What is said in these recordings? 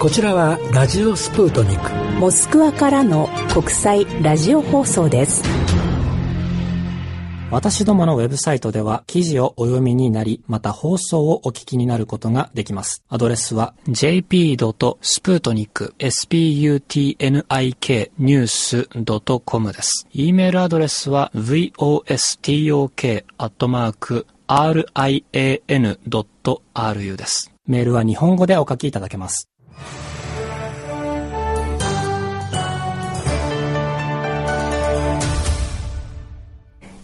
こちらはラジオスプートニクモスクワからの国際ラジオ放送です私どものウェブサイトでは記事をお読みになり、また放送をお聞きになることができます。アドレスは jp.sputnik, sputnik news.com です。e メールアドレスは vostok.rian.ru です。メールは日本語でお書きいただけます。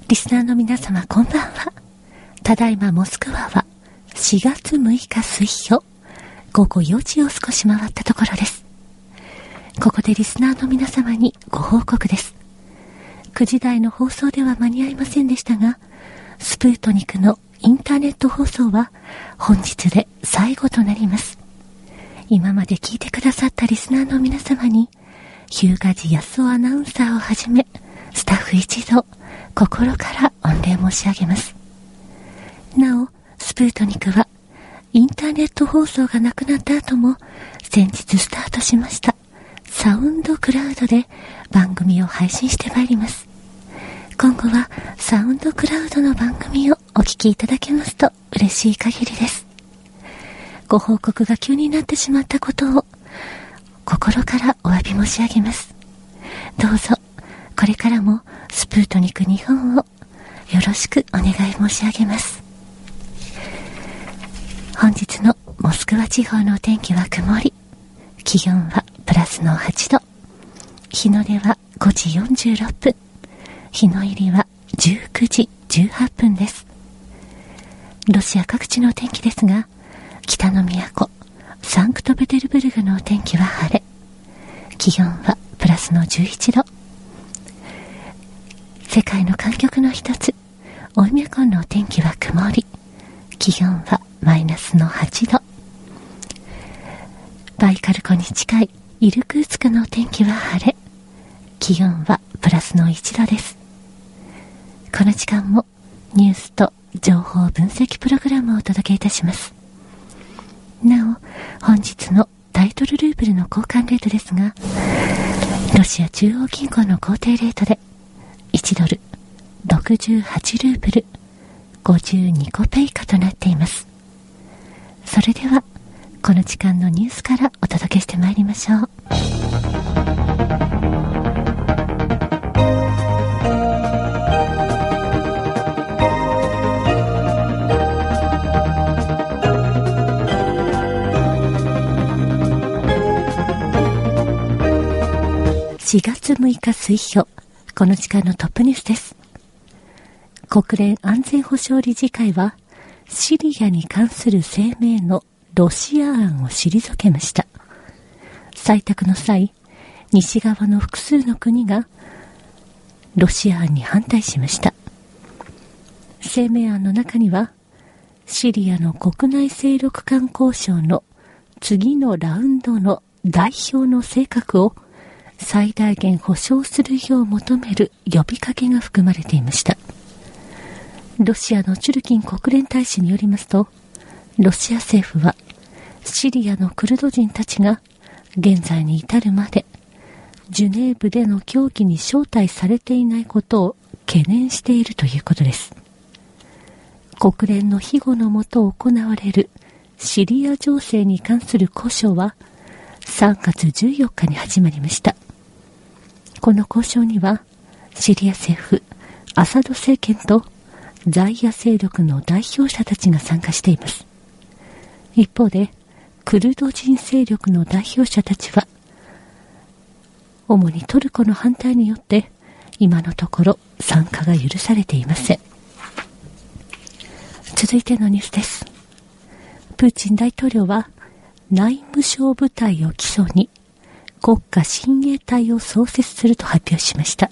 リスナーの皆様こんばんは。ただいまモスクワは4月6日水曜午後4時を少し回ったところです。ここでリスナーの皆様にご報告です。9時台の放送では間に合いませんでしたが、スプートニクのインターネット放送は本日で最後となります。今まで聞いてくださったリスナーの皆様に、日向寺康夫アナウンサーをはじめ、スタッフ一同、心から御礼申し上げます。なお、スプートニクは、インターネット放送がなくなった後も、先日スタートしました、サウンドクラウドで番組を配信してまいります。今後は、サウンドクラウドの番組をお聞きいただけますと嬉しい限りです。ご報告が急になってしまったことを、心からお詫び申し上げます。どうぞ、これからもスプートニク日本をよろしくお願い申し上げます。本日のモスクワ地方のお天気は曇り。気温はプラスの8度。日の出は5時46分。日の入りは19時18分です。ロシア各地のお天気ですが、北の都、サンクトペテルブルグのお天気は晴れ。気温はプラスの11度。世界の環境の一つ、オイミャコンのお天気は曇り。気温はマイナスの8度。バイカル湖に近いイルクーツクのお天気は晴れ。気温はプラスの1度です。この時間もニュースと情報分析プログラムをお届けいたします。なお、本日のタイトルルーブルの交換レートですが、ロシア中央銀行の公定レートで1ドル68ルーブル52個ペイカとなっています。それでは、この時間のニュースからお届けしてまいりましょう。4月6日水曜この時間のトップニュースです。国連安全保障理事会は、シリアに関する声明のロシア案を退けました。採択の際、西側の複数の国が、ロシア案に反対しました。声明案の中には、シリアの国内勢力間交渉の次のラウンドの代表の性格を最大限保障するよう求める呼びかけが含まれていました。ロシアのチュルキン国連大使によりますと、ロシア政府はシリアのクルド人たちが現在に至るまでジュネーブでの協議に招待されていないことを懸念しているということです。国連の庇護のもと行われるシリア情勢に関する交渉は3月14日に始まりました。この交渉には、シリア政府、アサド政権と在野勢力の代表者たちが参加しています。一方で、クルド人勢力の代表者たちは、主にトルコの反対によって、今のところ参加が許されていません。続いてのニュースです。プーチン大統領は内務省部隊を基礎に国家親衛隊を創設すると発表しました。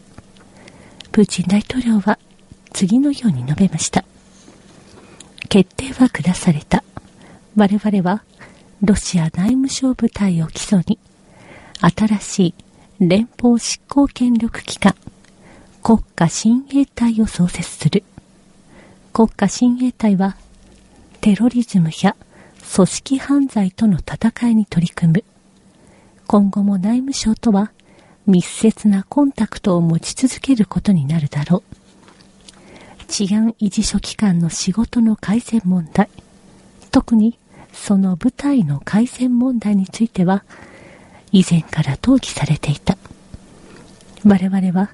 プーチン大統領は次のように述べました。決定は下された。我々はロシア内務省部隊を基礎に新しい連邦執行権力機関国家親衛隊を創設する。国家親衛隊はテロリズムや組織犯罪との戦いに取り組む今後も内務省とは密接なコンタクトを持ち続けることになるだろう。治安維持書機関の仕事の改善問題、特にその部隊の改善問題については、以前から討議されていた。我々は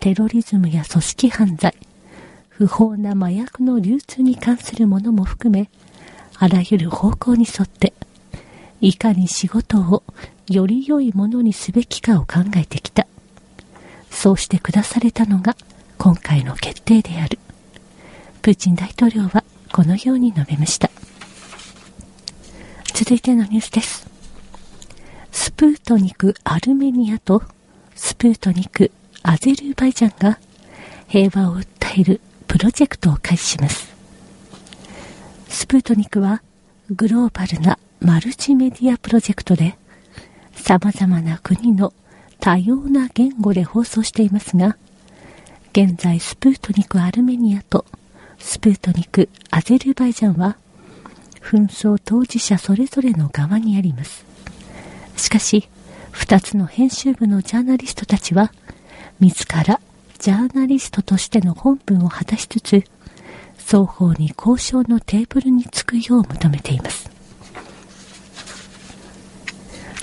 テロリズムや組織犯罪、不法な麻薬の流通に関するものも含め、あらゆる方向に沿って、いかに仕事をより良いものにすべきかを考えてきた。そうして下されたのが今回の決定である。プーチン大統領はこのように述べました。続いてのニュースです。スプートニクアルメニアとスプートニクアゼルバイジャンが平和を訴えるプロジェクトを開始します。スプートニクはグローバルなマルチメディアプロジェクトで様々な国の多様な言語で放送していますが、現在スプートニクアルメニアとスプートニクアゼルバイジャンは紛争当事者それぞれの側にあります。しかし、二つの編集部のジャーナリストたちは、自らジャーナリストとしての本文を果たしつつ、双方に交渉のテーブルにつくよう求めています。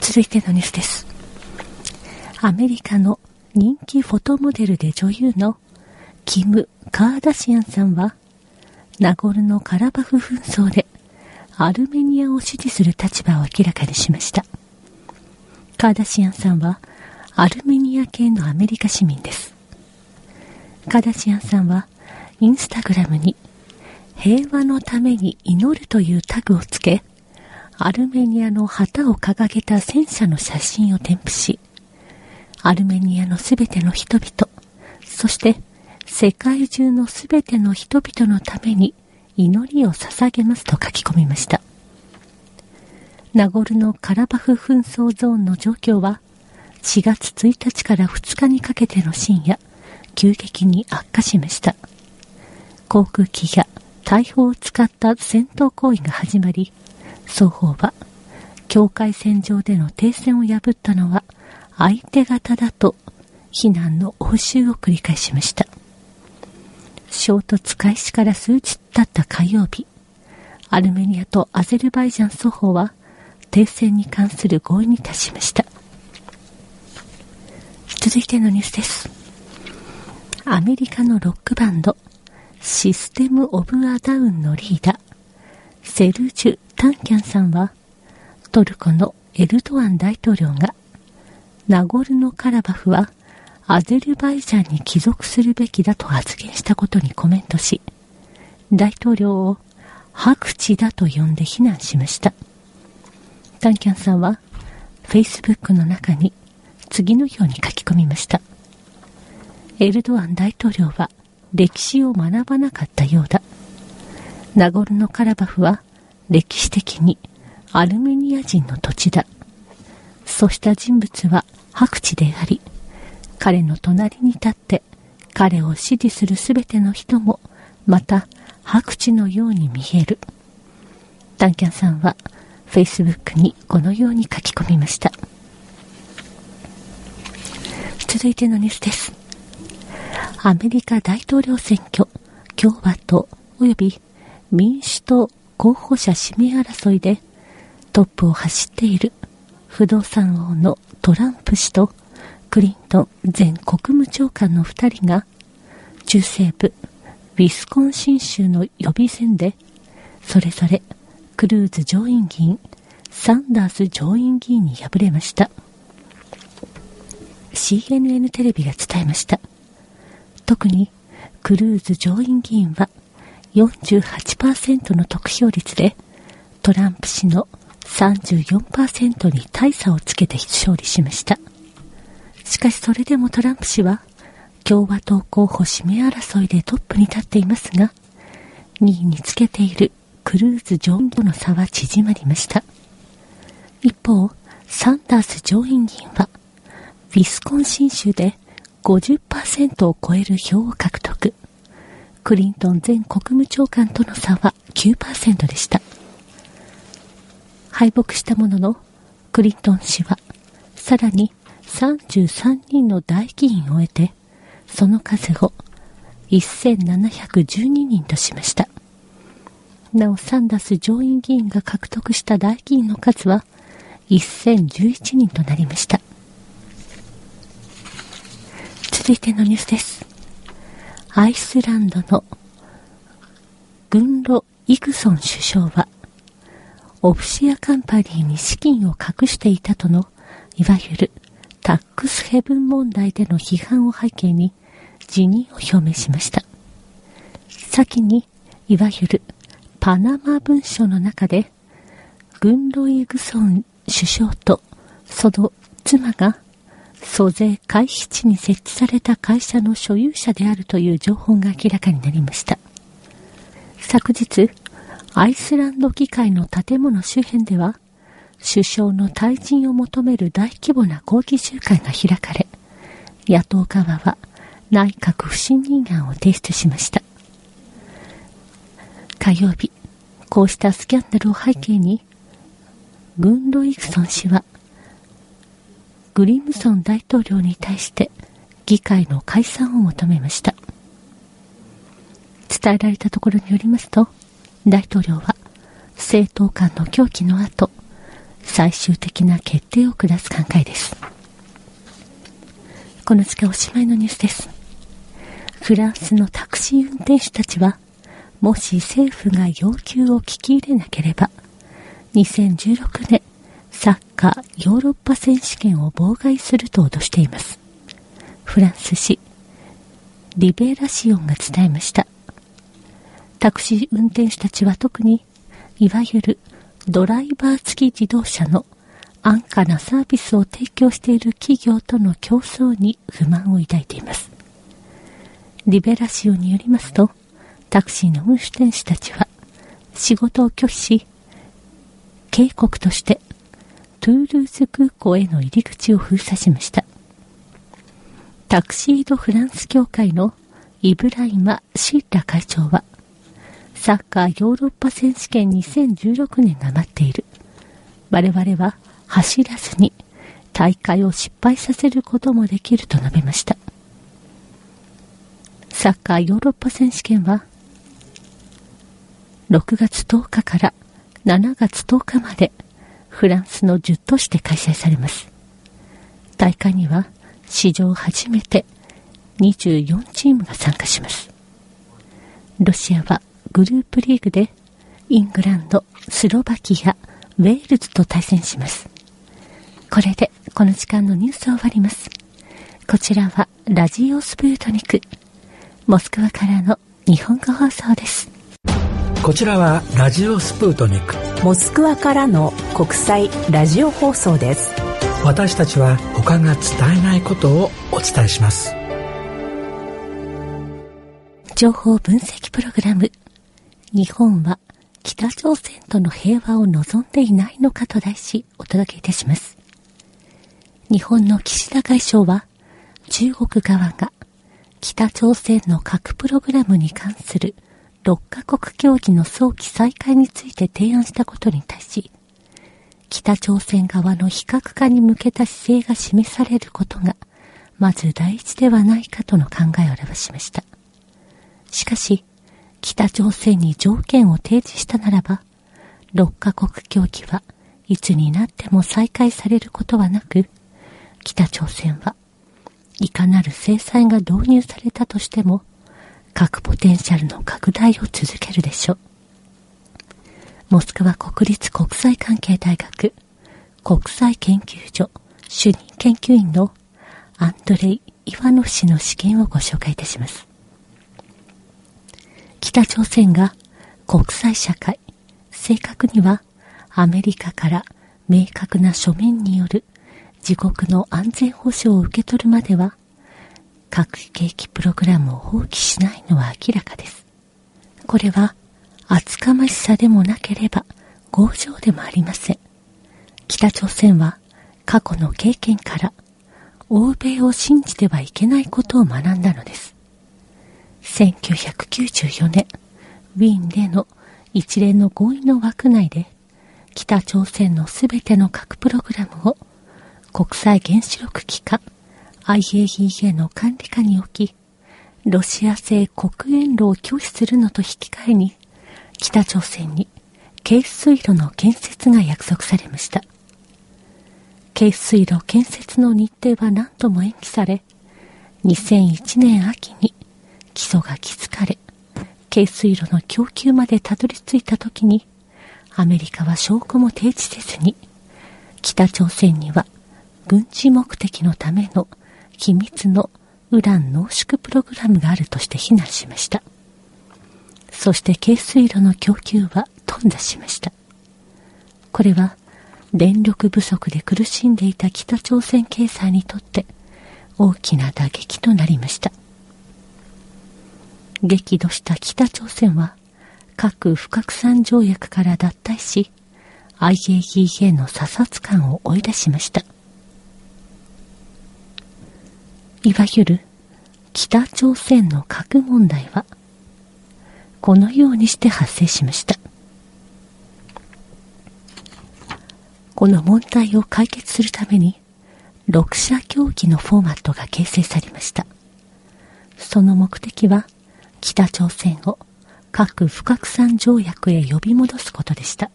続いてのニュースです。アメリカの人気フォトモデルで女優のキム・カーダシアンさんは、ナゴルノ・カラバフ紛争でアルメニアを支持する立場を明らかにしました。カーダシアンさんはアルメニア系のアメリカ市民です。カーダシアンさんはインスタグラムに平和のために祈るというタグをつけ、アルメニアの旗を掲げた戦車の写真を添付し、アルメニアのすべての人々、そして世界中のすべての人々のために祈りを捧げますと書き込みました。ナゴルノカラバフ紛争ゾーンの状況は4月1日から2日にかけての深夜、急激に悪化しました。航空機や大砲を使った戦闘行為が始まり、双方は境界線上での停戦を破ったのは相手方だと非難の応酬を繰り返しました。衝突開始から数日経った火曜日、アルメニアとアゼルバイジャン双方は停戦に関する合意に達しました。続いてのニュースです。アメリカのロックバンド、システム・オブ・ア・ダウンのリーダー、セルジュ・タンキャンさんは、トルコのエルドアン大統領が、ナゴルノ・カラバフはアゼルバイジャンに帰属するべきだと発言したことにコメントし、大統領を白地だと呼んで非難しました。タンキャンさんは、Facebook の中に次のように書き込みました。エルドアン大統領は歴史を学ばなかったようだ。ナゴルノカラバフは歴史的にアルメニア人の土地だ。そうした人物は白地であり、彼の隣に立って彼を支持するすべての人もまた白地のように見える。ダンキャンさんは Facebook にこのように書き込みました。続いてのニュースです。アメリカ大統領選挙、共和党及び民主党候補者指名争いでトップを走っている不動産王のトランプ氏とクリントン前国務長官の2人が中西部ウィスコンシン州の予備選でそれぞれクルーズ上院議員サンダース上院議員に敗れました。CNN テレビが伝えました。特にクルーズ上院議員は48%の得票率でトランプ氏の34%に大差をつけて勝利しました。しかしそれでもトランプ氏は共和党候補指名争いでトップに立っていますが、2位につけているクルーズ上院との差は縮まりました。一方、サンダース上院議員は、ウィスコンシン州で50%を超える票を獲得。クリントン前国務長官との差は9%でした。敗北したものの、クリントン氏はさらに33人の大議員を得て、その数を1712人としました。なお、サンダス上院議員が獲得した大議員の数は1011人となりました。続いてのニュースです。アイスランドのグンロ・イグソン首相は、オフシアカンパニーに資金を隠していたとの、いわゆるタックスヘブン問題での批判を背景に辞任を表明しました。先に、いわゆるパナマ文書の中で、グンロイグソン首相とその妻が租税回避地に設置された会社の所有者であるという情報が明らかになりました。昨日、アイスランド議会の建物周辺では、首相の退陣を求める大規模な抗議集会が開かれ、野党側は内閣不信任案を提出しました。火曜日、こうしたスキャンダルを背景に、グンロイクソン氏は、グリムソン大統領に対して議会の解散を求めました。伝えられたところによりますと、大統領は政党間の協議の後、最終的な決定を下す考えです。この時間おしまいのニュースです。フランスのタクシー運転手たちは、もし政府が要求を聞き入れなければ、2016年サッカーヨーロッパ選手権を妨害すると脅しています。フランス紙、リベラシオンが伝えました。タクシー運転手たちは特に、いわゆるドライバー付き自動車の安価なサービスを提供している企業との競争に不満を抱いています。リベラシオによりますと、タクシーの運転手たちは仕事を拒否し、警告としてトゥールーズ空港への入り口を封鎖しました。タクシードフランス協会のイブライマ・シーラ会長は、サッカーヨーロッパ選手権2016年が待っている。我々は走らずに大会を失敗させることもできると述べました。サッカーヨーロッパ選手権は、6月10日から7月10日までフランスの10都市で開催されます。大会には史上初めて24チームが参加します。ロシアはグループリーグでイングランド、スロバキア、ウェールズと対戦します。これでこの時間のニュースを終わります。こちらはラジオスプートニク。モスクワからの日本語放送です。こちらはラジオスプートニク。モスクワからの国際ラジオ放送です。私たちは他が伝えないことをお伝えします。情報分析プログラム日本は北朝鮮との平和を望んでいないのかと題しお届けいたします。日本の岸田外相は中国側が北朝鮮の核プログラムに関する6カ国協議の早期再開について提案したことに対し、北朝鮮側の非核化に向けた姿勢が示されることが、まず第一ではないかとの考えを表しました。しかし、北朝鮮に条件を提示したならば、6カ国協議はいつになっても再開されることはなく、北朝鮮はいかなる制裁が導入されたとしても、核ポテンシャルの拡大を続けるでしょう。モスクワ国立国際関係大学国際研究所主任研究員のアンドレイ・イワノフ氏の試験をご紹介いたします。北朝鮮が国際社会、正確にはアメリカから明確な書面による自国の安全保障を受け取るまでは核兵器プログラムを放棄しないのは明らかです。これは厚かましさでもなければ強情でもありません。北朝鮮は過去の経験から欧米を信じてはいけないことを学んだのです。1994年、ウィーンでの一連の合意の枠内で、北朝鮮のすべての核プログラムを国際原子力機関 IAEA の管理下に置き、ロシア製国煙炉を拒否するのと引き換えに、北朝鮮に軽水炉の建設が約束されました。軽水炉建設の日程は何とも延期され、2001年秋に基礎が築かれ、軽水炉の供給までたどり着いた時に、アメリカは証拠も提示せずに、北朝鮮には軍事目的のための秘密のウラン濃縮プログラムがあるとして非難しました。そして軽水炉の供給は頓挫しました。これは電力不足で苦しんでいた北朝鮮経済にとって大きな打撃となりました。激怒した北朝鮮は核不拡散条約から脱退し IAEA の査察官を追い出しました。いわゆる北朝鮮の核問題はこのようにして発生しました。この問題を解決するために6者協議のフォーマットが形成されました。その目的は北朝鮮を核不拡散条約へ呼び戻すことでした。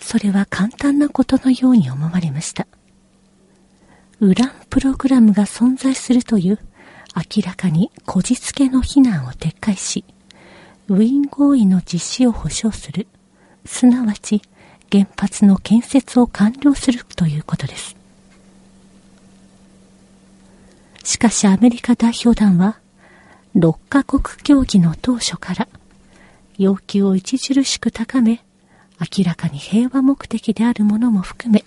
それは簡単なことのように思われました。ウランプログラムが存在するという明らかにこじつけの非難を撤回し、ウィーン合意の実施を保障する、すなわち原発の建設を完了するということです。しかしアメリカ代表団は、6カ国協議の当初から、要求を著しく高め、明らかに平和目的であるものも含め、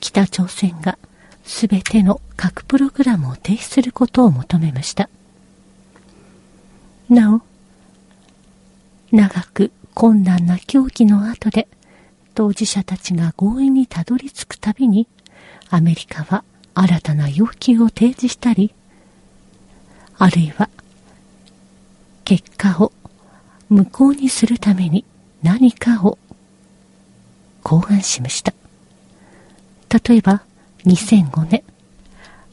北朝鮮がすべての核プログラムを停止することを求めました。なお、長く困難な協議の後で、当事者たちが合意にたどり着くたびに、アメリカは新たな要求を提示したり、あるいは、結果を無効にするために何かを考案しました。例えば、2005年、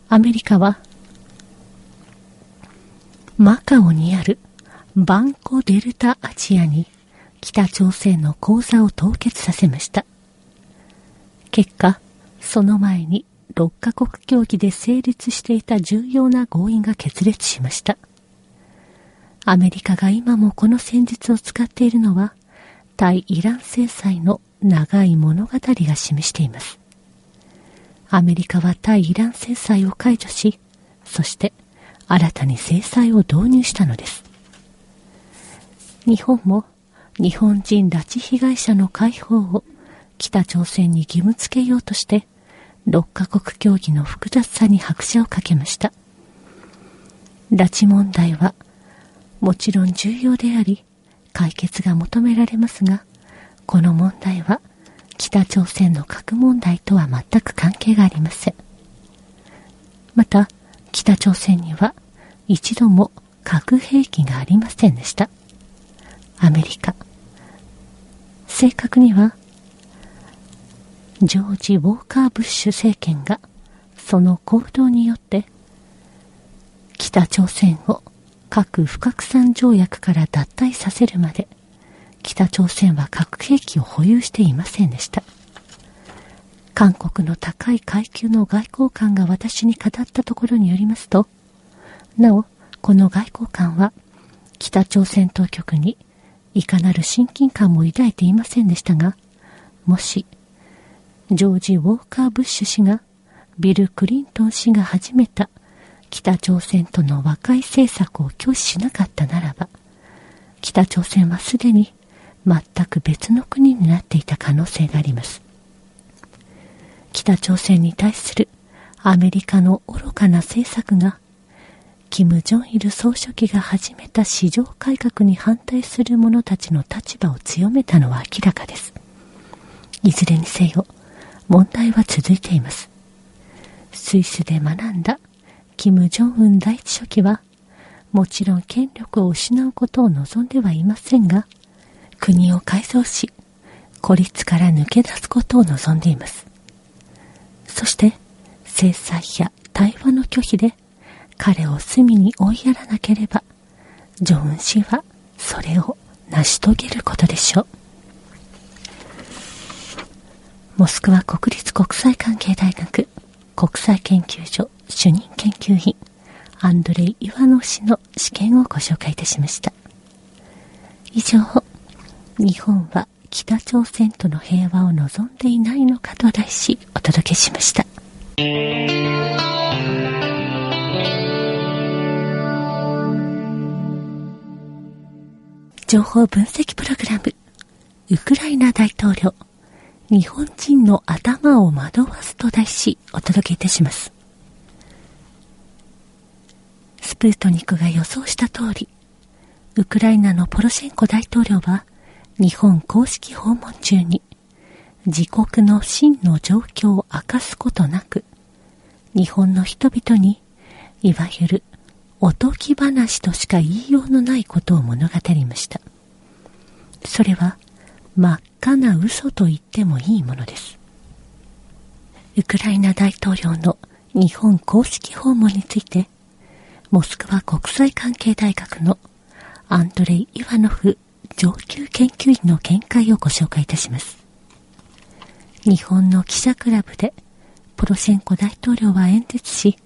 アメリカは、マカオにあるバンコデルタアジアに北朝鮮の口座を凍結させました。結果、その前に6カ国協議で成立していた重要な合意が決裂しました。アメリカが今もこの戦術を使っているのは、対イラン制裁の長い物語が示しています。アメリカは対イラン制裁を解除し、そして新たに制裁を導入したのです。日本も日本人拉致被害者の解放を北朝鮮に義務付けようとして、6カ国協議の複雑さに拍車をかけました。拉致問題は、もちろん重要であり、解決が求められますが、この問題は、北朝鮮の核問題とは全く関係がありません。また、北朝鮮には一度も核兵器がありませんでした。アメリカ、正確には、ジョージ・ウォーカー・ブッシュ政権が、その行動によって、北朝鮮を核不拡散条約から脱退させるまで、北朝鮮は核兵器を保有していませんでした。韓国の高い階級の外交官が私に語ったところによりますと、なお、この外交官は、北朝鮮当局にいかなる親近感も抱いていませんでしたが、もし、ジョージ・ウォーカー・ブッシュ氏が、ビル・クリントン氏が始めた北朝鮮との和解政策を拒否しなかったならば、北朝鮮はすでに全く別の国になっていた可能性があります。北朝鮮に対するアメリカの愚かな政策がキム・ジョンイル総書記が始めた市場改革に反対する者たちの立場を強めたのは明らかです。いずれにせよ、問題は続いています。スイスで学んだキム・ジョンウン第一書記は、もちろん権力を失うことを望んではいませんが、国を改造し、孤立から抜け出すことを望んでいます。そして、制裁や対話の拒否で彼を隅に追いやらなければ、ジョン氏はそれを成し遂げることでしょう。モスクワ国立国際関係大学国際研究所主任研究員アンドレイ・イワノ氏の試験をご紹介いたしました。以上、日本は北朝鮮との平和を望んでいないのかと題しお届けしました。情報分析プログラムウクライナ大統領日本人の頭を惑わすと題しお届けいたします。スプートニクが予想した通り、ウクライナのポロシェンコ大統領は日本公式訪問中に自国の真の状況を明かすことなく、日本の人々にいわゆるおとぎ話としか言いようのないことを物語りました。それは真っ赤な嘘と言ってもいいものです。ウクライナ大統領の日本公式訪問について、モスクワ国際関係大学のアンドレイ・イワノフ上級研究員の見解をご紹介いたします。日本の記者クラブでポロシェンコ大統領は演説し、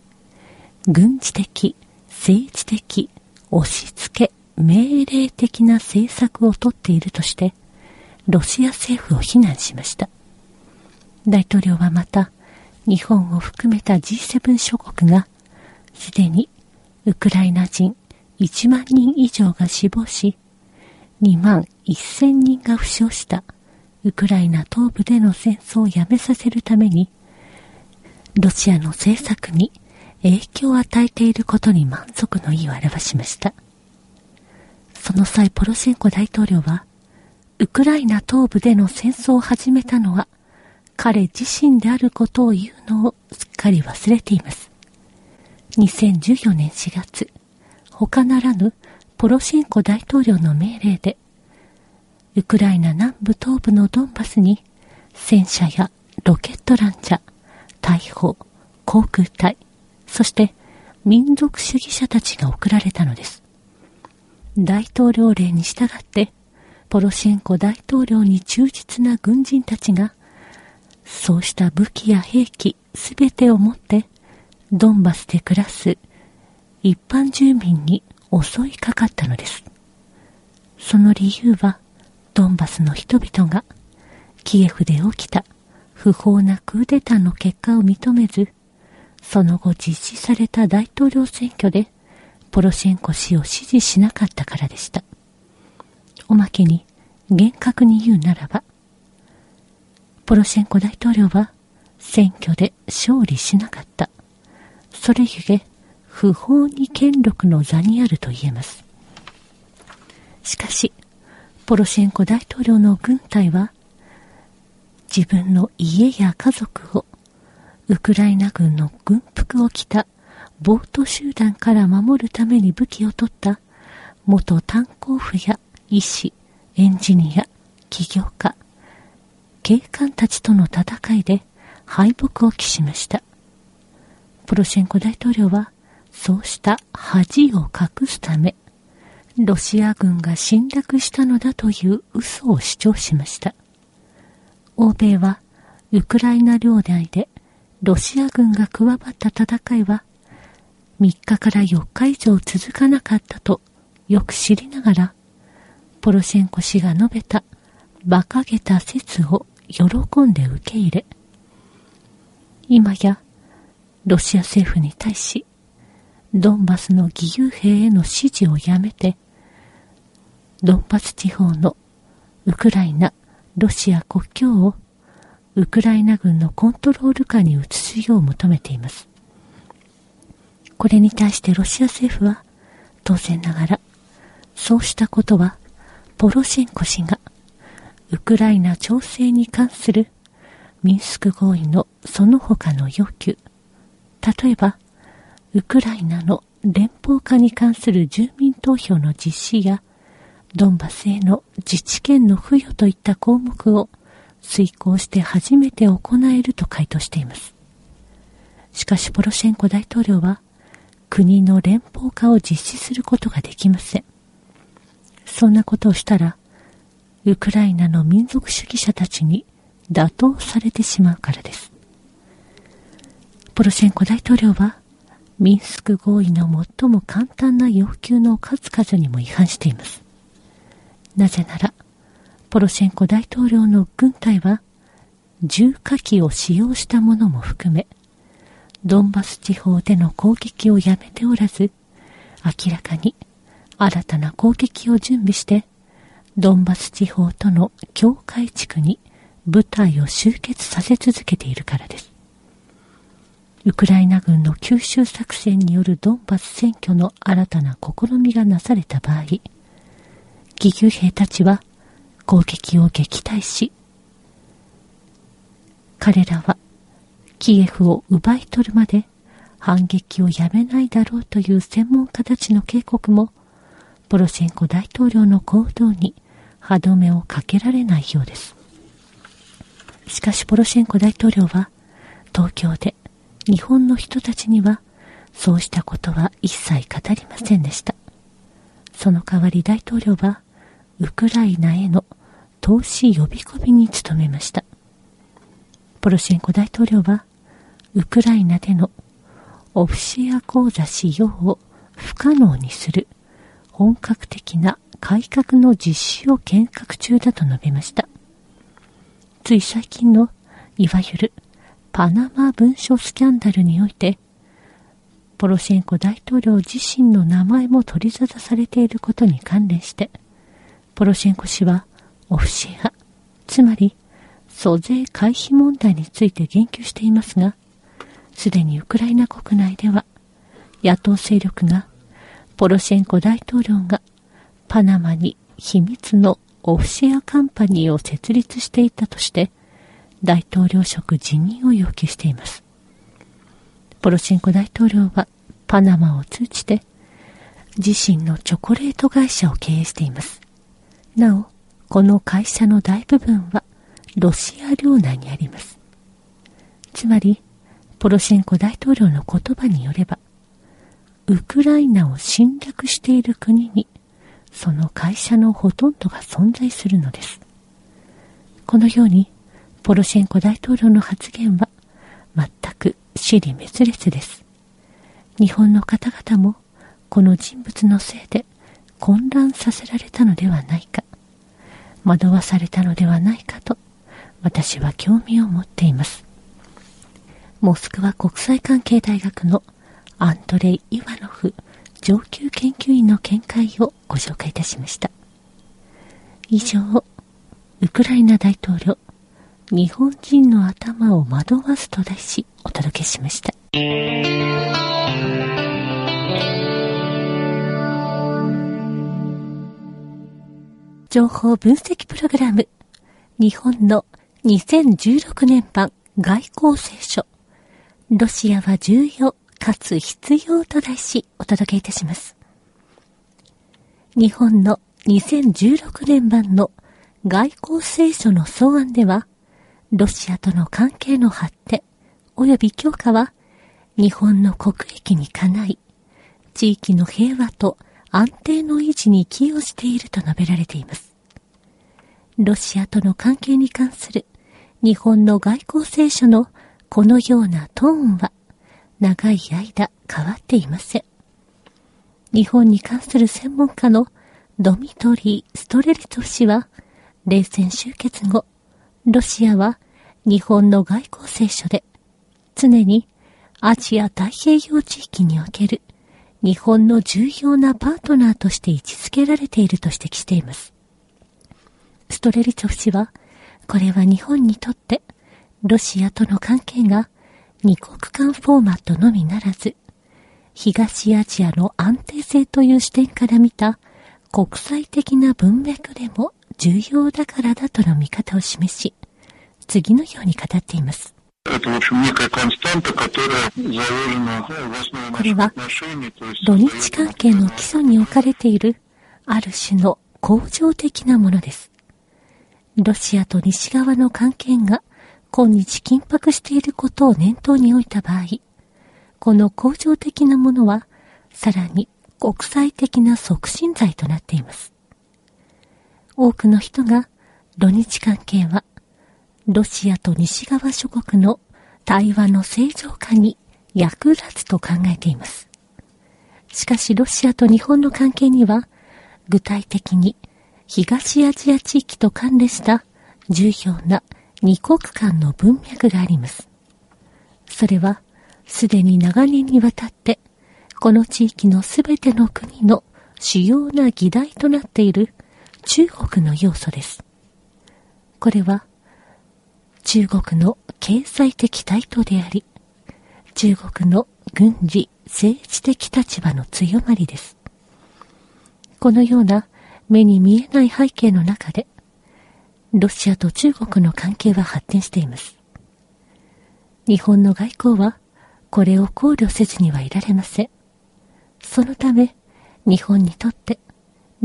軍事的、政治的、押し付け、命令的な政策をとっているとして、ロシア政府を非難しました。大統領はまた、日本を含めた G7 諸国が、すでにウクライナ人1万人以上が死亡し、2万1000人が負傷したウクライナ東部での戦争をやめさせるために、ロシアの政策に影響を与えていることに満足の意を表しました。その際、ポロシェンコ大統領は、ウクライナ東部での戦争を始めたのは彼自身であることを言うのをすっかり忘れています。2014年4月、他ならぬポロシェンコ大統領の命令で、ウクライナ南部東部のドンバスに戦車やロケットランチャー、大砲、航空隊、そして民族主義者たちが送られたのです。大統領令に従ってポロシェンコ大統領に忠実な軍人たちが、そうした武器や兵器すべてを持って、ドンバスで暮らす一般住民に襲いかかったのです。その理由は、ドンバスの人々が、キエフで起きた不法なクーデターの結果を認めず、その後実施された大統領選挙で、ポロシェンコ氏を支持しなかったからでした。おまけに、厳格に言うならば、ポロシェンコ大統領は選挙で勝利しなかった。それゆえ、不法に権力の座にあると言えます。しかし、ポロシェンコ大統領の軍隊は、自分の家や家族を、ウクライナ軍の軍服を着た暴徒集団から守るために武器を取った元炭鉱夫や医師、エンジニア、起業家、警官たちとの戦いで敗北を喫しました。ポロシェンコ大統領は、そうした恥を隠すため、ロシア軍が侵略したのだという嘘を主張しました。欧米は、ウクライナ領内でロシア軍が加わった戦いは、3日から4日以上続かなかったとよく知りながら、ポロシェンコ氏が述べた馬鹿げた説を喜んで受け入れ、今やロシア政府に対し、ドンバスの義勇兵への支持をやめて、ドンバス地方のウクライナ、ロシア国境をウクライナ軍のコントロール下に移すよう求めています。これに対してロシア政府は当然ながらそうしたことはポロシェンコ氏がウクライナ調整に関するミンスク合意のその他の要求、例えば、ウクライナの連邦化に関する住民投票の実施や、ドンバスへの自治権の付与といった項目を遂行して初めて行えると回答しています。しかしポロシェンコ大統領は国の連邦化を実施することができません。そんなことをしたら、ウクライナの民族主義者たちに打倒されてしまうからです。ポロシェンコ大統領は、ミンスク合意の最も簡単な要求の数々にも違反しています。なぜなら、ポロシェンコ大統領の軍隊は、重火器を使用したものも含め、ドンバス地方での攻撃をやめておらず、明らかに新たな攻撃を準備して、ドンバス地方との境界地区に部隊を集結させ続けているからです。ウクライナ軍の吸収作戦によるドンバス選挙の新たな試みがなされた場合、義勇兵たちは攻撃を撃退し、彼らはキエフを奪い取るまで反撃をやめないだろうという専門家たちの警告も、ポロシェンコ大統領の行動に歯止めをかけられないようです。しかしポロシェンコ大統領は、東京で日本の人たちには、そうしたことは一切語りませんでした。その代わり大統領は、ウクライナへの投資呼び込みに努めました。ポロシェンコ大統領は、ウクライナでのオフシア講座使用を不可能にする本格的な改革の実施を計画中だと述べました。つい最近のいわゆるパナマ文書スキャンダルにおいて、ポロシェンコ大統領自身の名前も取り沙汰されていることに関連して、ポロシェンコ氏はオフシェア、つまり租税回避問題について言及していますが、すでにウクライナ国内では、野党勢力が、ポロシェンコ大統領がパナマに秘密のオフシェアカンパニーを設立していたとして、大統領職辞任を要求しています。ポロシェンコ大統領はパナマを通じて自身のチョコレート会社を経営しています。なお、この会社の大部分はロシア領内にあります。つまり、ポロシェンコ大統領の言葉によれば、ウクライナを侵略している国に、その会社のほとんどが存在するのです。このように、ポロシェンコ大統領の発言は、全く死に滅裂です。日本の方々も、この人物のせいで混乱させられたのではないか、惑わされたのではないかと私は興味を持っています。モスクワ国際関係大学のアントレイ・イワノフ上級研究員の見解をご紹介いたしました。以上、ウクライナ大統領、日本人の頭を惑わすと題しお届けしました。情報分析プログラム、日本の2016年版外交聖書。ロシアは重要かつ必要と題しお届けいたします。日本の2016年版の外交聖書の草案では、ロシアとの関係の発展及び強化は日本の国益にかない、地域の平和と安定の維持に寄与していると述べられています。ロシアとの関係に関する日本の外交聖書のこのようなトーンは長い間変わっていません。日本に関する専門家のドミトリー・ストレリトフ氏は冷戦終結後、ロシアは日本の外交聖書で常にアジア太平洋地域における日本の重要なパートナーとして位置づけられていると指摘しています。ストレリトフ氏はこれは日本にとって、ロシアとの関係が二国間フォーマットのみならず、東アジアの安定性という視点から見た国際的な文脈でも重要だからだとの見方を示し、次のように語っています。これは、土日関係の基礎に置かれている、ある種の恒常的なものです。ロシアと西側の関係が今日緊迫していることを念頭に置いた場合、この恒常的なものは、さらに国際的な促進剤となっています。多くの人が、土日関係は、ロシアと西側諸国の対話の正常化に役立つと考えています。しかしロシアと日本の関係には、具体的に東アジア地域と関連した重要な二国間の文脈があります。それは、すでに長年にわたって、この地域のすべての国の主要な議題となっている中国の要素です。これは、中国の経済的台頭であり、中国の軍事、政治的立場の強まりです。このような目に見えない背景の中で、ロシアと中国の関係は発展しています。日本の外交はこれを考慮せずにはいられません。そのため、日本にとって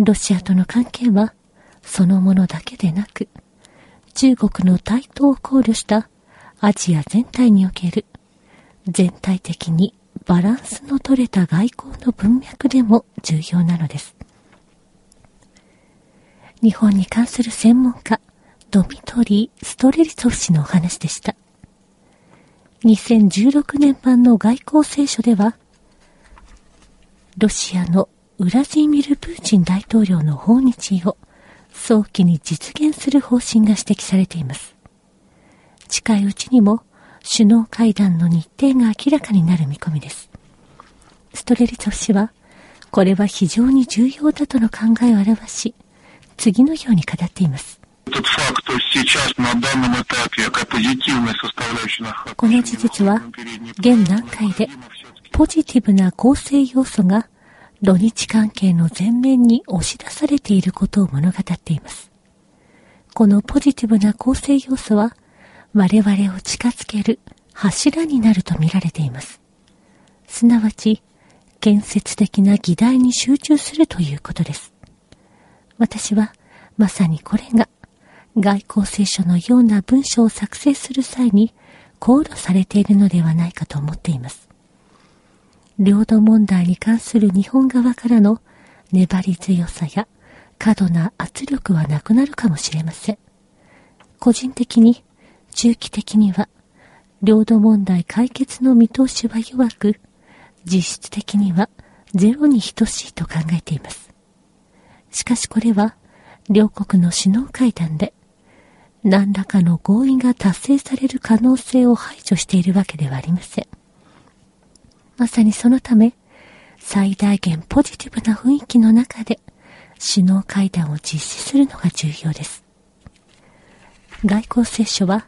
ロシアとの関係はそのものだけでなく、中国の台頭を考慮したアジア全体における全体的にバランスの取れた外交の文脈でも重要なのです。日本に関する専門家、ドミトリー・ストレリツフ氏のお話でした。2016年版の外交青書では、ロシアのウラジーミル・プーチン大統領の訪日を早期に実現する方針が指摘されています。近いうちにも首脳会談の日程が明らかになる見込みです。ストレリツォフ氏は、これは非常に重要だとの考えを表し、次のように語っています。この事実は、現段階でポジティブな構成要素が土日関係の前面に押し出されていることを物語っています。このポジティブな構成要素は、我々を近づける柱になると見られています。すなわち、建設的な議題に集中するということです。私はまさにこれが外交青書のような文章を作成する際に考慮されているのではないかと思っています。領土問題に関する日本側からの粘り強さや過度な圧力はなくなるかもしれません。個人的に、中期的には、領土問題解決の見通しは弱く、実質的にはゼロに等しいと考えています。しかしこれは、両国の首脳会談で、何らかの合意が達成される可能性を排除しているわけではありません。まさにそのため、最大限ポジティブな雰囲気の中で首脳会談を実施するのが重要です。外交青書は、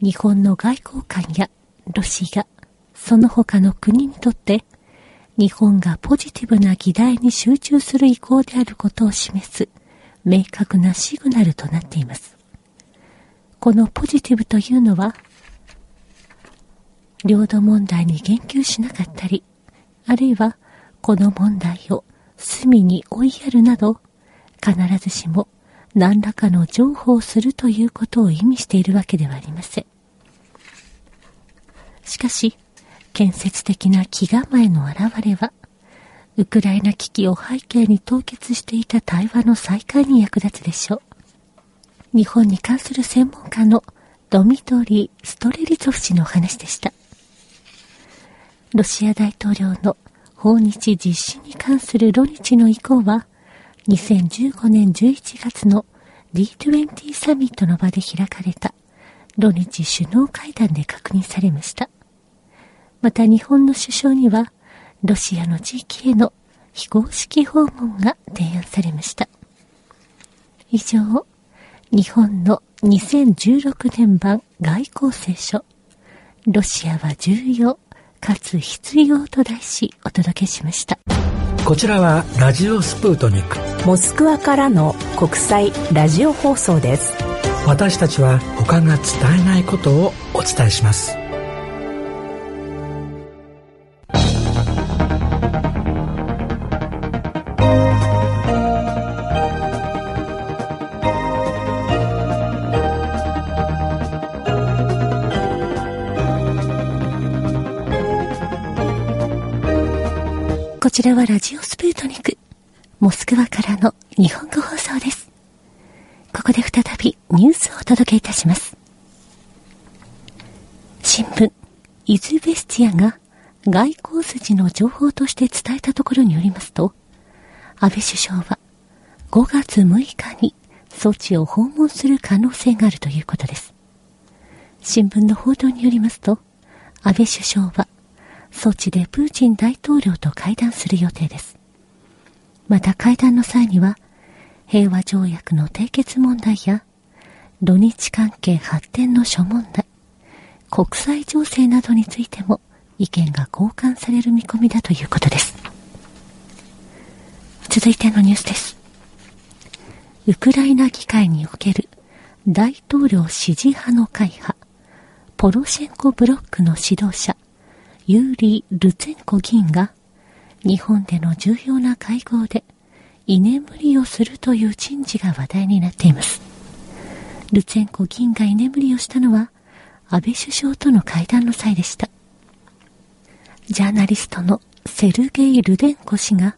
日本の外交官やロシア、その他の国にとって、日本がポジティブな議題に集中する意向であることを示す明確なシグナルとなっています。このポジティブというのは、領土問題に言及しなかったり、あるいはこの問題を隅に追いやるなど、必ずしも何らかの情報をするということを意味しているわけではありません。しかし、建設的な気構えの表れは、ウクライナ危機を背景に凍結していた対話の再開に役立つでしょう。日本に関する専門家のドミトリー・ストレリゾフ氏のお話でした。ロシア大統領の訪日実施に関する論日の意向は、2015年11月の D20 サミットの場で開かれたロ日首脳会談で確認されました。また日本の首相にはロシアの地域への非公式訪問が提案されました。以上、日本の2016年版外交青書、ロシアは重要かつ必要と題しお届けしました。こちらはラジオスプートニク。モスクワからの国際ラジオ放送です。私たちは他が伝えないことをお伝えします。ちらはラジオスプートニク、モスクワからの日本語放送です。ここで再びニュースをお届けいたします。新聞、イズベスチアが外交筋の情報として伝えたところによりますと、安倍首相は5月6日に措置を訪問する可能性があるということです。新聞の報道によりますと、安倍首相は、措置でプーチン大統領と会談する予定です。また会談の際には、平和条約の締結問題や、土日関係発展の諸問題、国際情勢などについても意見が交換される見込みだということです。続いてのニュースです。ウクライナ議会における大統領支持派の会派、ポロシェンコブロックの指導者、ユーリ・ルツェンコ議員が、日本での重要な会合で居眠りをするという人事が話題になっています。ルツェンコ議員が居眠りをしたのは、安倍首相との会談の際でした。ジャーナリストのセルゲイ・ルデンコ氏が、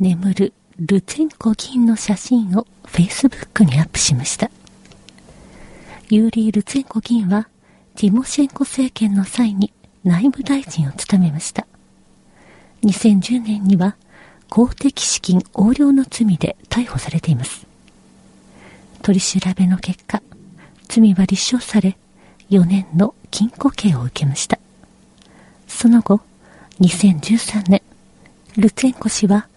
眠るルツェンコ議員の写真を Facebook にアップしました。ユーリー・ルツェンコ議員は、ティモシェンコ政権の際に内務大臣を務めました。2010年には公的資金横領の罪で逮捕されています。取り調べの結果、罪は立証され、4年の禁錮刑を受けました。その後、2013年、ルツェンコ氏は、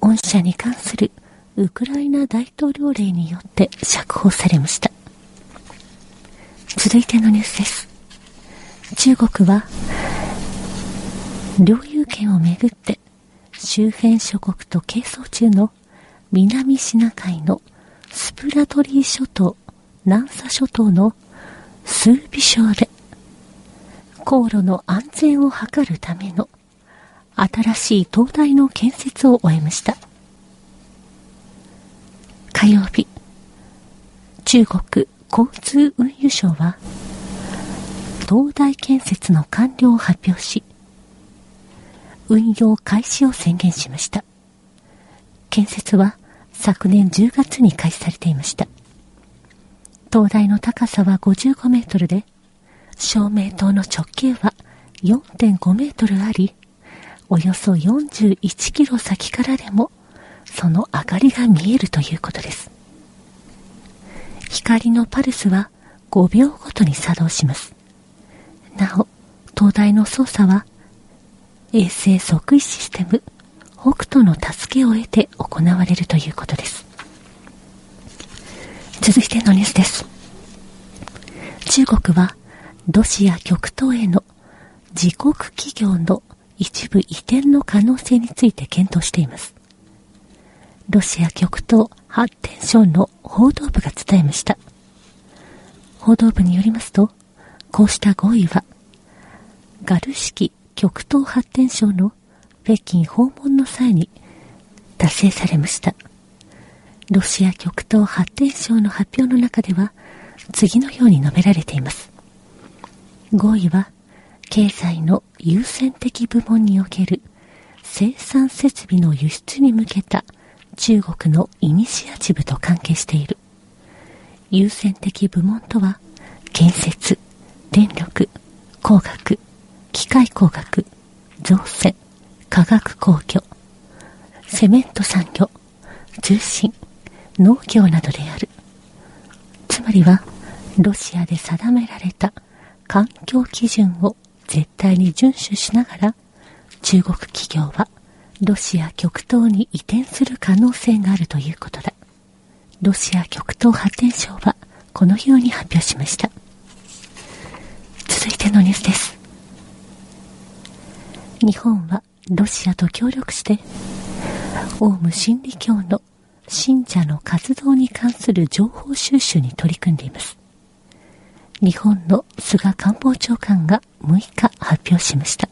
恩赦に関するウクライナ大統領令によって釈放されました。続いてのニュースです。中国は、領有権をめぐって周辺諸国と係争中の南シナ海のスプラトリー諸島、南沙諸島の数尾省で航路の安全を図るための新しい灯台の建設を終えました。火曜日、中国交通運輸省は、灯台建設の完了を発表し、運用開始を宣言しました。建設は昨年10月に開始されていました。灯台の高さは55メートルで、照明灯の直径は4.5メートルあり、およそ41キロ先からでもその明かりが見えるということです。光のパルスは5秒ごとに作動します。なお、灯台の操作は衛星即位システム北斗の助けを得て行われるということです。続いてのニュースです。中国はロシア極東への自国企業の一部移転の可能性について検討しています。ロシア極東発展省の報道部が伝えました。報道部によりますと、こうした合意は、ガル式極東発展省の北京訪問の際に達成されました。ロシア極東発展省の発表の中では、次のように述べられています。合意は、経済の優先的部門における生産設備の輸出に向けた中国のイニシアチブと関係している。優先的部門とは、建設、電力、工学、機械工学、造船、化学工業、セメント産業、通信、農業などである。つまりは、ロシアで定められた環境基準を絶対に遵守しながら、中国企業はロシア極東に移転する可能性があるということだ。ロシア極東発展省はこのように発表しました。続いてのニュースです。日本はロシアと協力して、オウム真理教の信者の活動に関する情報収集に取り組んでいます。日本の菅官房長官が6日発表しました。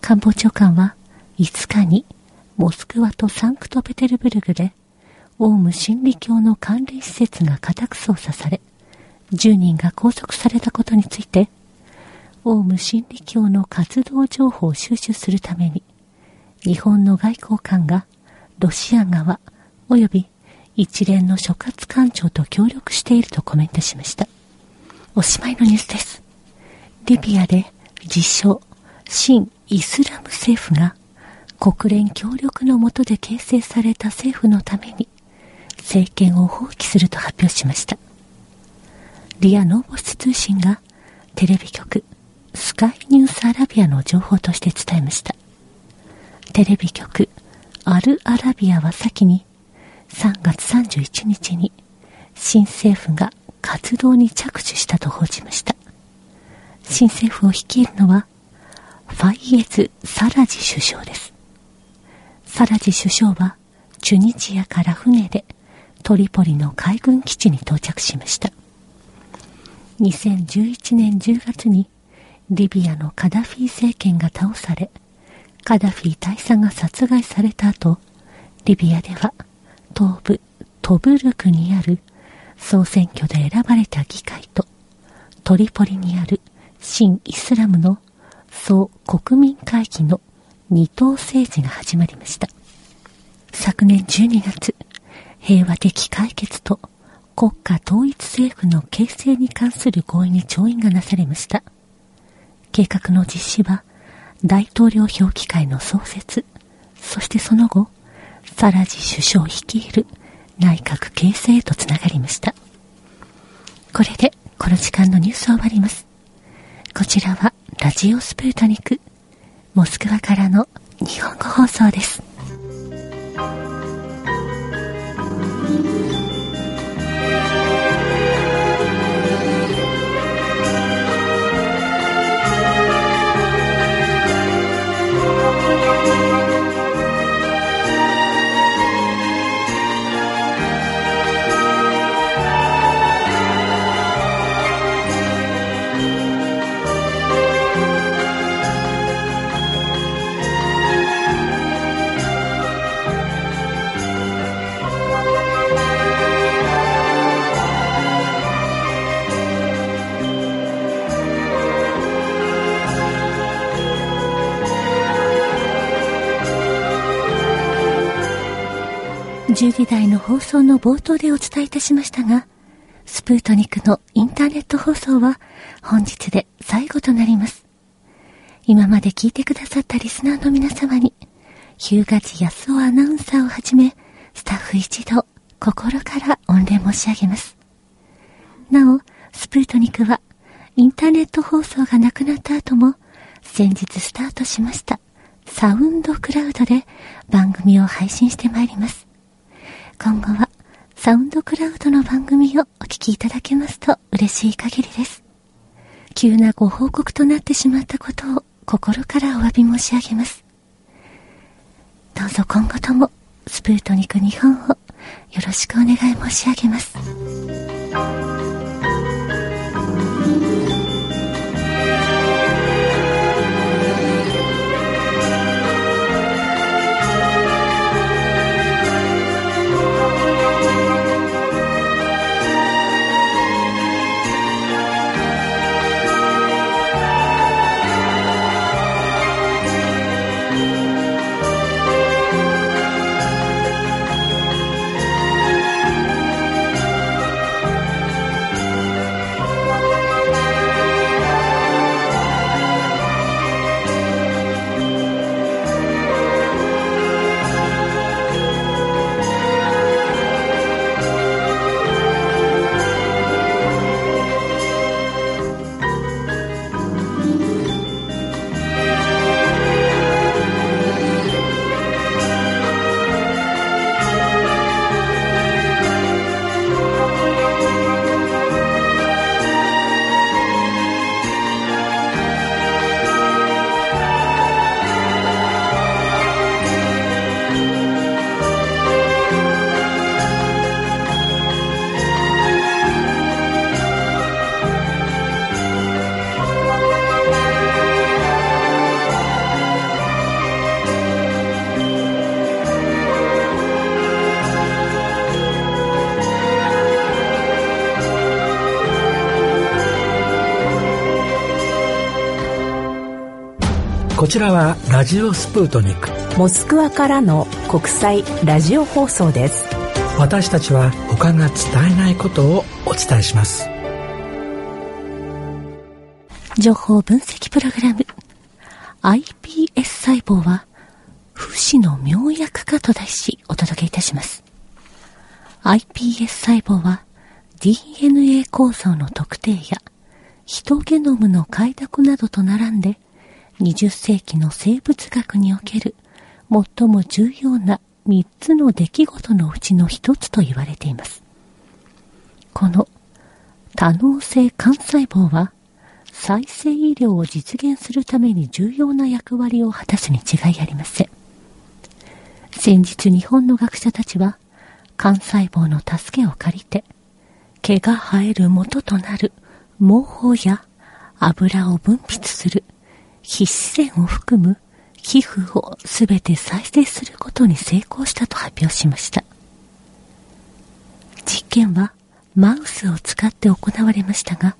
官房長官は5日にモスクワとサンクトペテルブルグでオウム真理教の関連施設が家宅捜査され10人が拘束されたことについてオウム真理教の活動情報を収集するために日本の外交官がロシア側及び一連の諸葛官庁と協力しているとコメントしました。おしまいのニュースです。リビアで自称新イスラム政府が国連協力の下で形成された政府のために政権を放棄すると発表しました。リア・ノーボス通信がテレビ局スカイニュースアラビアの情報として伝えました。テレビ局アル・アラビアは先に3月31日に新政府が活動に着手したと報じました。新政府を率いるのはファイエズ・サラジ首相です。サラジ首相はチュニジアから船でトリポリの海軍基地に到着しました。2011年10月にリビアのカダフィ政権が倒され、カダフィ大佐が殺害された後、リビアでは東部トブルクにある総選挙で選ばれた議会とトリポリにある新イスラムの総国民会議の二党政治が始まりました。昨年12月、平和的解決と国家統一政府の形成に関する合意に調印がなされました。計画の実施は大統領評議会の創設、そしてその後、サラジ首相率いる内閣形成へとつながりました。これでこの時間のニュースを終わります。こちらはラジオスプートニク、モスクワからの日本語放送です。10時台の放送の冒頭でお伝えいたしましたが、スプートニクのインターネット放送は本日で最後となります。今まで聞いてくださったリスナーの皆様に、日向地安尾アナウンサーをはじめ、スタッフ一同、心から御礼申し上げます。なお、スプートニクは、インターネット放送がなくなった後も、先日スタートしました、サウンドクラウドで番組を配信してまいります。今後はサウンドクラウドの番組をお聞きいただけますと嬉しい限りです。急なご報告となってしまったことを心からお詫び申し上げます。どうぞ今後ともスプートニク日本をよろしくお願い申し上げます。こちらはラジオスプートニク。モスクワからの国際ラジオ放送です。私たちは他が伝えないことをお伝えします。情報分析プログラム。iPS 細胞は不死の妙薬かと題しお届けいたします。iPS 細胞は DNA 構造の特定やヒトゲノムの解読などと並んで20世紀の生物学における最も重要な3つの出来事のうちの1つと言われています。この多能性幹細胞は再生医療を実現するために重要な役割を果たすに違いありません。先日日本の学者たちは幹細胞の助けを借りて毛が生える元となる毛包や油を分泌する皮脂腺を含む皮膚をすべて再生することに成功したと発表しました。実験はマウスを使って行われましたが、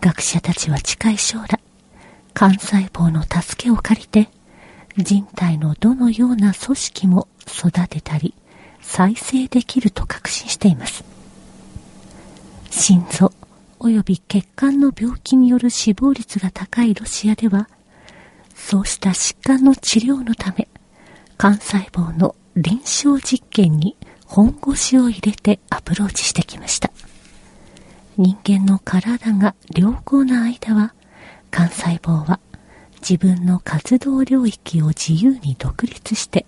学者たちは近い将来、幹細胞の助けを借りて、人体のどのような組織も育てたり、再生できると確信しています。心臓及び血管の病気による死亡率が高いロシアでは、そうした疾患の治療のため、幹細胞の臨床実験に本腰を入れてアプローチしてきました。人間の体が良好な間は、幹細胞は自分の活動領域を自由に独立して、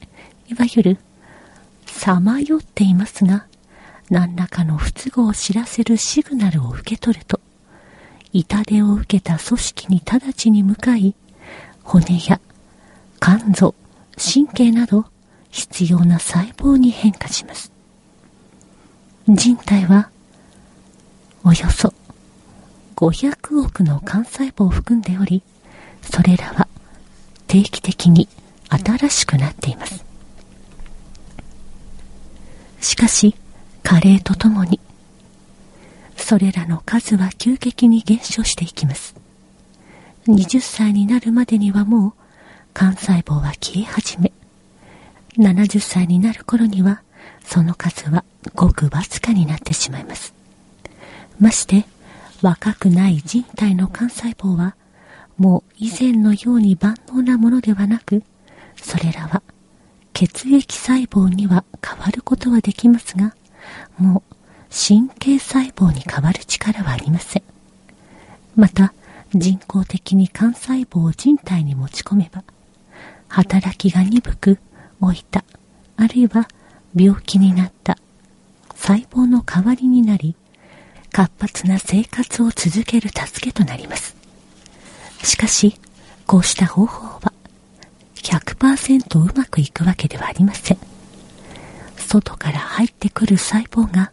いわゆる、さまよっていますが、何らかの不都合を知らせるシグナルを受け取ると、痛手を受けた組織に直ちに向かい、骨や肝臓、神経など必要な細胞に変化します。人体はおよそ500億の幹細胞を含んでおり、それらは定期的に新しくなっています。しかし、加齢とともに、それらの数は急激に減少していきます。20歳になるまでにはもう、幹細胞は消え始め、70歳になる頃には、その数はごくわずかになってしまいます。まして、若くない人体の幹細胞は、もう以前のように万能なものではなく、それらは血液細胞には変わることはできますが、もう神経細胞に変わる力はありません。また、人工的に幹細胞を人体に持ち込めば、働きが鈍く、老いた、あるいは病気になった細胞の代わりになり、活発な生活を続ける助けとなります。しかし、こうした方法は100%うまくいくわけではありません。外から入ってくる細胞が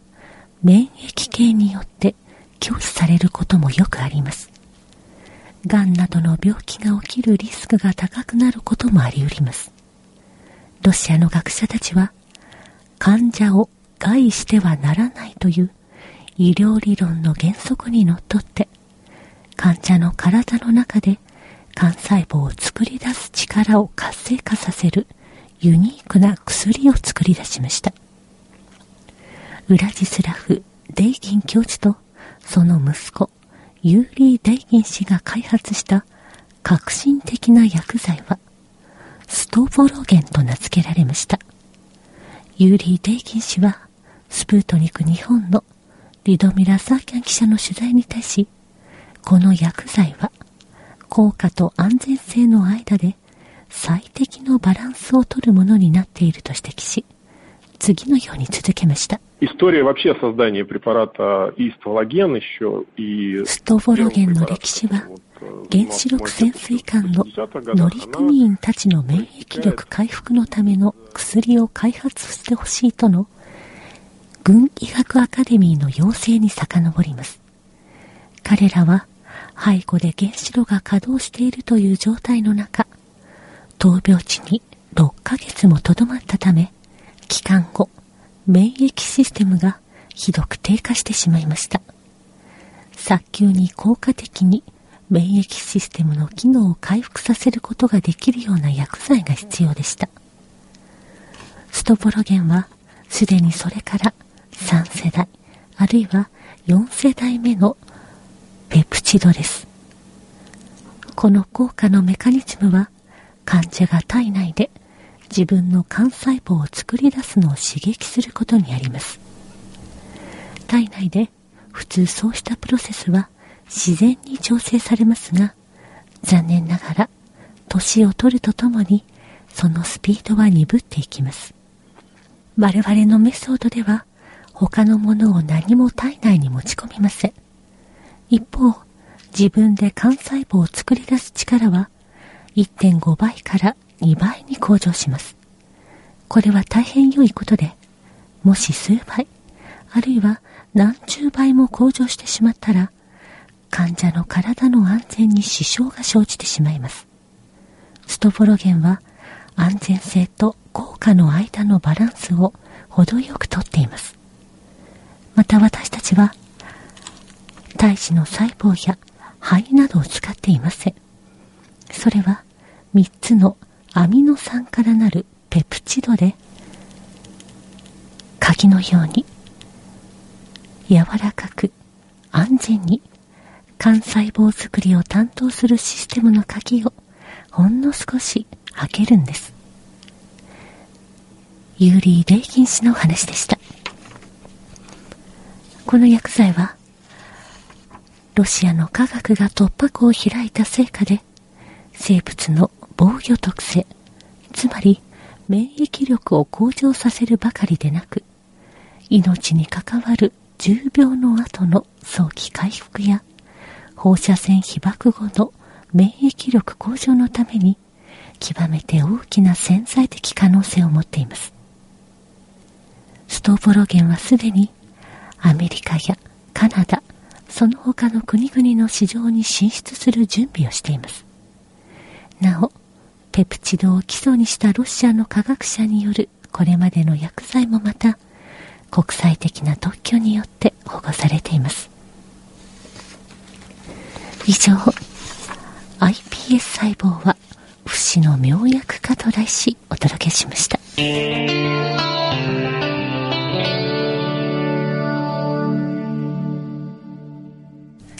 免疫系によって拒否されることもよくあります。癌などの病気が起きるリスクが高くなることもあり得ります。ロシアの学者たちは、患者を害してはならないという医療理論の原則にのっとって、患者の体の中で幹細胞を作り出す力を活性化させるユニークな薬を作り出しました。ウラジスラフ・デイギン教授とその息子、ユーリー・デイギン氏が開発した革新的な薬剤は、ストボロゲンと名付けられました。ユーリー・デイギン氏は、スプートニク日本のリドミラ・サーキャン記者の取材に対し、この薬剤は、効果と安全性の間で最適のバランスを取るものになっていると指摘し、次のように続けました。ストフォロゲンの歴史は、原子力潜水艦の乗組員たちの免疫力回復のための薬を開発してほしいとの軍医学アカデミーの要請に遡ります。彼らは背後で原子炉が稼働しているという状態の中、闘病地に6ヶ月もとどまったため、期間後、免疫システムがひどく低下してしまいました。早急に効果的に免疫システムの機能を回復させることができるような薬剤が必要でした。ストボロゲンはすでにそれから3世代、あるいは4世代目のペプチドです。この効果のメカニズムは患者が体内で自分の幹細胞を作り出すのを刺激することにあります。体内で普通そうしたプロセスは自然に調整されますが、残念ながら年を取るとともにそのスピードは鈍っていきます。我々のメソッドでは他のものを何も体内に持ち込みません。一方、自分で幹細胞を作り出す力は1.5倍から2倍に向上します。これは大変良いことで、もし数倍、あるいは何十倍も向上してしまったら、患者の体の安全に支障が生じてしまいます。ストボロゲンは安全性と効果の間のバランスを程よくとっています。また私たちは、胎児の細胞や肺などを使っていません。それは3つのアミノ酸からなるペプチドで、鍵のように柔らかく安全に幹細胞作りを担当するシステムの鍵をほんの少し開けるんです。ユーリー・レイキン氏の話でした。この薬剤は、ロシアの科学が突破口を開いた成果で、生物の防御特性、つまり免疫力を向上させるばかりでなく、命に関わる重病の後の早期回復や放射線被爆後の免疫力向上のために極めて大きな潜在的可能性を持っています。ストーボロゲンはすでにアメリカやカナダ、その他の国々の市場に進出する準備をしています。なお、ペプチドを基礎にしたロシアの科学者によるこれまでの薬剤もまた国際的な特許によって保護されています。以上、iPS 細胞は不死の妙薬かと題しお届けしました。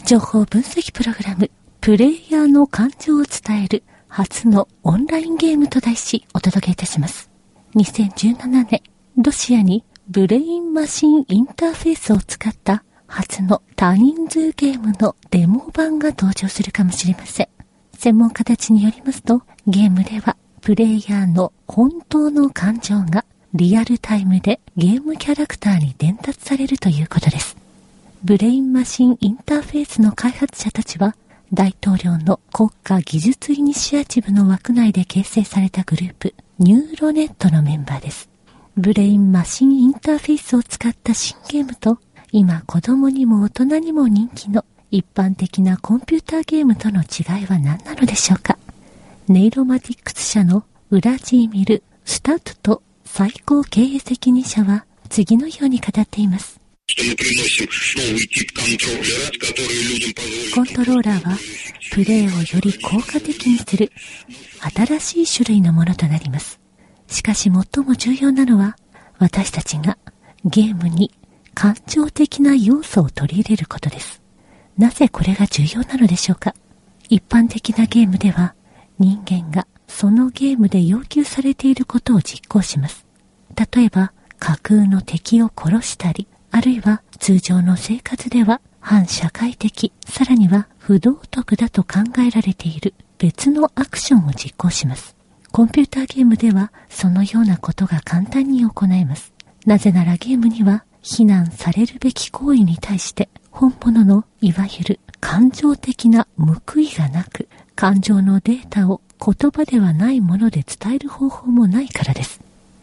情報分析プログラム、プレイヤーの感情を伝える初のオンラインゲームと題しお届けいたします。2017年、ロシアにブレインマシンインターフェースを使った初の多人数ゲームのデモ版が登場するかもしれません。専門家たちによりますと、ゲームではプレイヤーの本当の感情がリアルタイムでゲームキャラクターに伝達されるということです。ブレインマシンインターフェースの開発者たちは、大統領の国家技術イニシアチブの枠内で形成されたグループ、ニューロネットのメンバーです。ブレインマシンインターフェースを使った新ゲームと、今子供にも大人にも人気の一般的なコンピューターゲームとの違いは何なのでしょうかネイロマティックス社のウラジーミル・スタット最高経営責任者は次のように語っています。コントローラーはプレイをより効果的にする新しい種類のものとなります。しかし最も重要なのは私たちがゲームに感情的な要素を取り入れることです。なぜこれが重要なのでしょうか？一般的なゲームでは人間がそのゲームで要求されていることを実行します。例えば架空の敵を殺したり、あるいは通常の生活では反社会的、さらには不道徳だと考えられている別のアクションを実行します。コンピューターゲームではそのようなことが簡単に行えます。なぜならゲームには非難されるべき行為に対して本物のいわゆる感情的な報いがなく、感情のデータを言葉ではないもので伝える方法もないからです。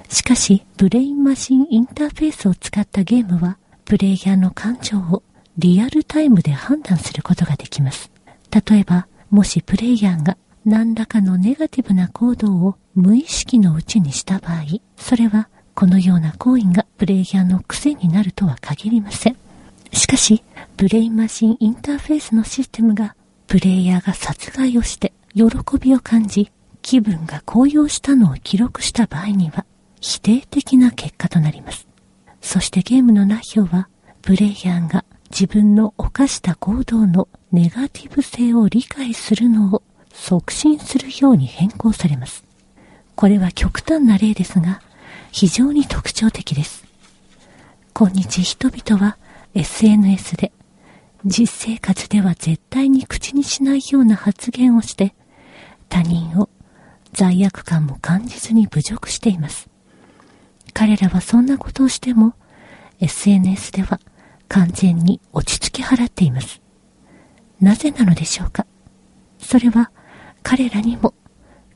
しかし、ブレインマシンインターフェースを使ったゲームは、プレイヤーの感情をリアルタイムで判断することができます。例えば、もしプレイヤーが何らかのネガティブな行動を無意識のうちにした場合、それはこのような行為がプレイヤーの癖になるとは限りません。しかし、ブレインマシンインターフェースのシステムがプレイヤーが殺害をして喜びを感じ、気分が高揚したのを記録した場合には、否定的な結果となります。そしてゲームの内容は、プレイヤーが自分の犯した行動のネガティブ性を理解するのを促進するように変更されます。これは極端な例ですが、非常に特徴的です。今日人々は SNS で実生活では絶対に口にしないような発言をして他人を罪悪感も感じずに侮辱しています。彼らはそんなことをしても SNS では完全に落ち着き払っています。なぜなのでしょうか？それは彼らにも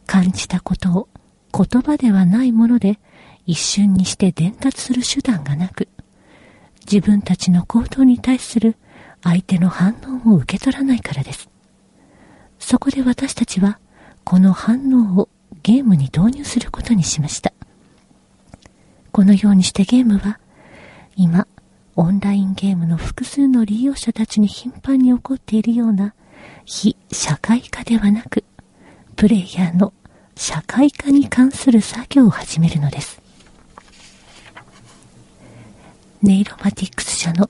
感じたことを言葉ではないもので一瞬にして伝達する手段がなく、自分たちの行動に対する相手の反応を受け取らないからです。そこで私たちはこの反応をゲームに導入することにしました。このようにしてゲームは今オンラインゲームの複数の利用者たちに頻繁に起こっているような非社会化ではなく、プレイヤーの社会化に関する作業を始めるのです。ネイロマティックス社の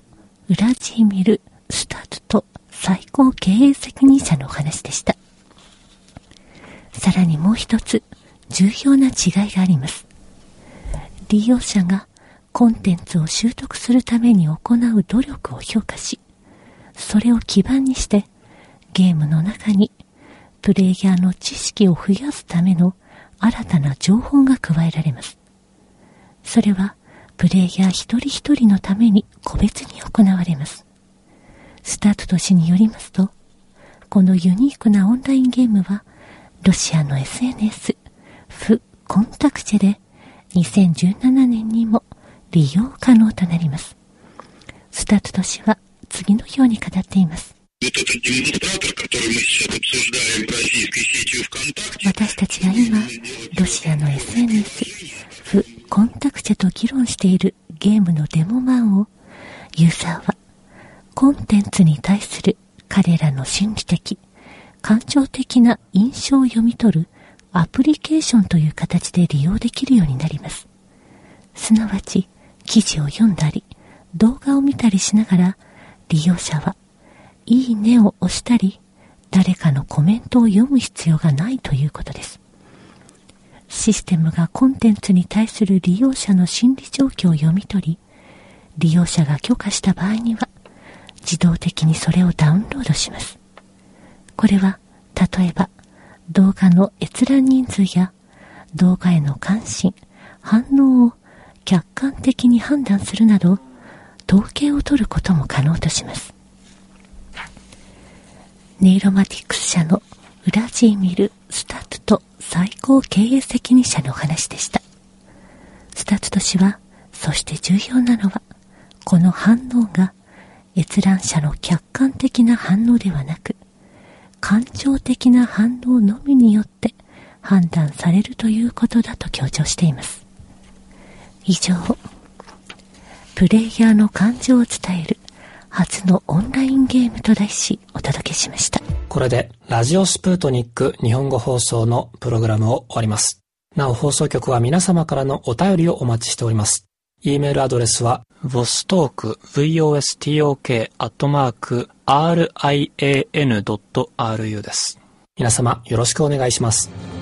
ウラジーミル・スタートと最高経営責任者のお話でした。さらにもう一つ重要な違いがあります。利用者がコンテンツを習得するために行う努力を評価し、それを基盤にしてゲームの中にプレイヤーの知識を増やすための新たな情報が加えられます。それはプレイヤー一人一人のために個別に行われます。スタート都市によりますと、このユニークなオンラインゲームは、ロシアの SNS、フ・コンタクチェで2017年にも利用可能となります。スタート都市は次のように語っています。私たちが今、ロシアの SNS、フ・コンタクチェと議論しているゲームのデモ版を、ユーザーは、コンテンツに対する彼らの心理的、感情的な印象を読み取るアプリケーションという形で利用できるようになります。すなわち、記事を読んだり、動画を見たりしながら、利用者は、いいねを押したり、誰かのコメントを読む必要がないということです。システムがコンテンツに対する利用者の心理状況を読み取り、利用者が許可した場合には、自動的にそれをダウンロードします。これは、例えば、動画の閲覧人数や動画への関心、反応を客観的に判断するなど、統計を取ることも可能とします。ネイロマティックス社のウラジーミル・スタット最高経営責任者のお話でした。スタット氏は、そして重要なのは、この反応が閲覧者の客観的な反応ではなく、感情的な反応のみによって判断されるということだと強調しています。以上、プレイヤーの感情を伝える初のオンラインゲームと題しお届けしました。これでラジオスプートニック日本語放送のプログラムを終わります。なお放送局は皆様からのお便りをお待ちしております。E メールアドレスは vostok, vostok, アットマーク、rian.ru です。皆様よろしくお願いします。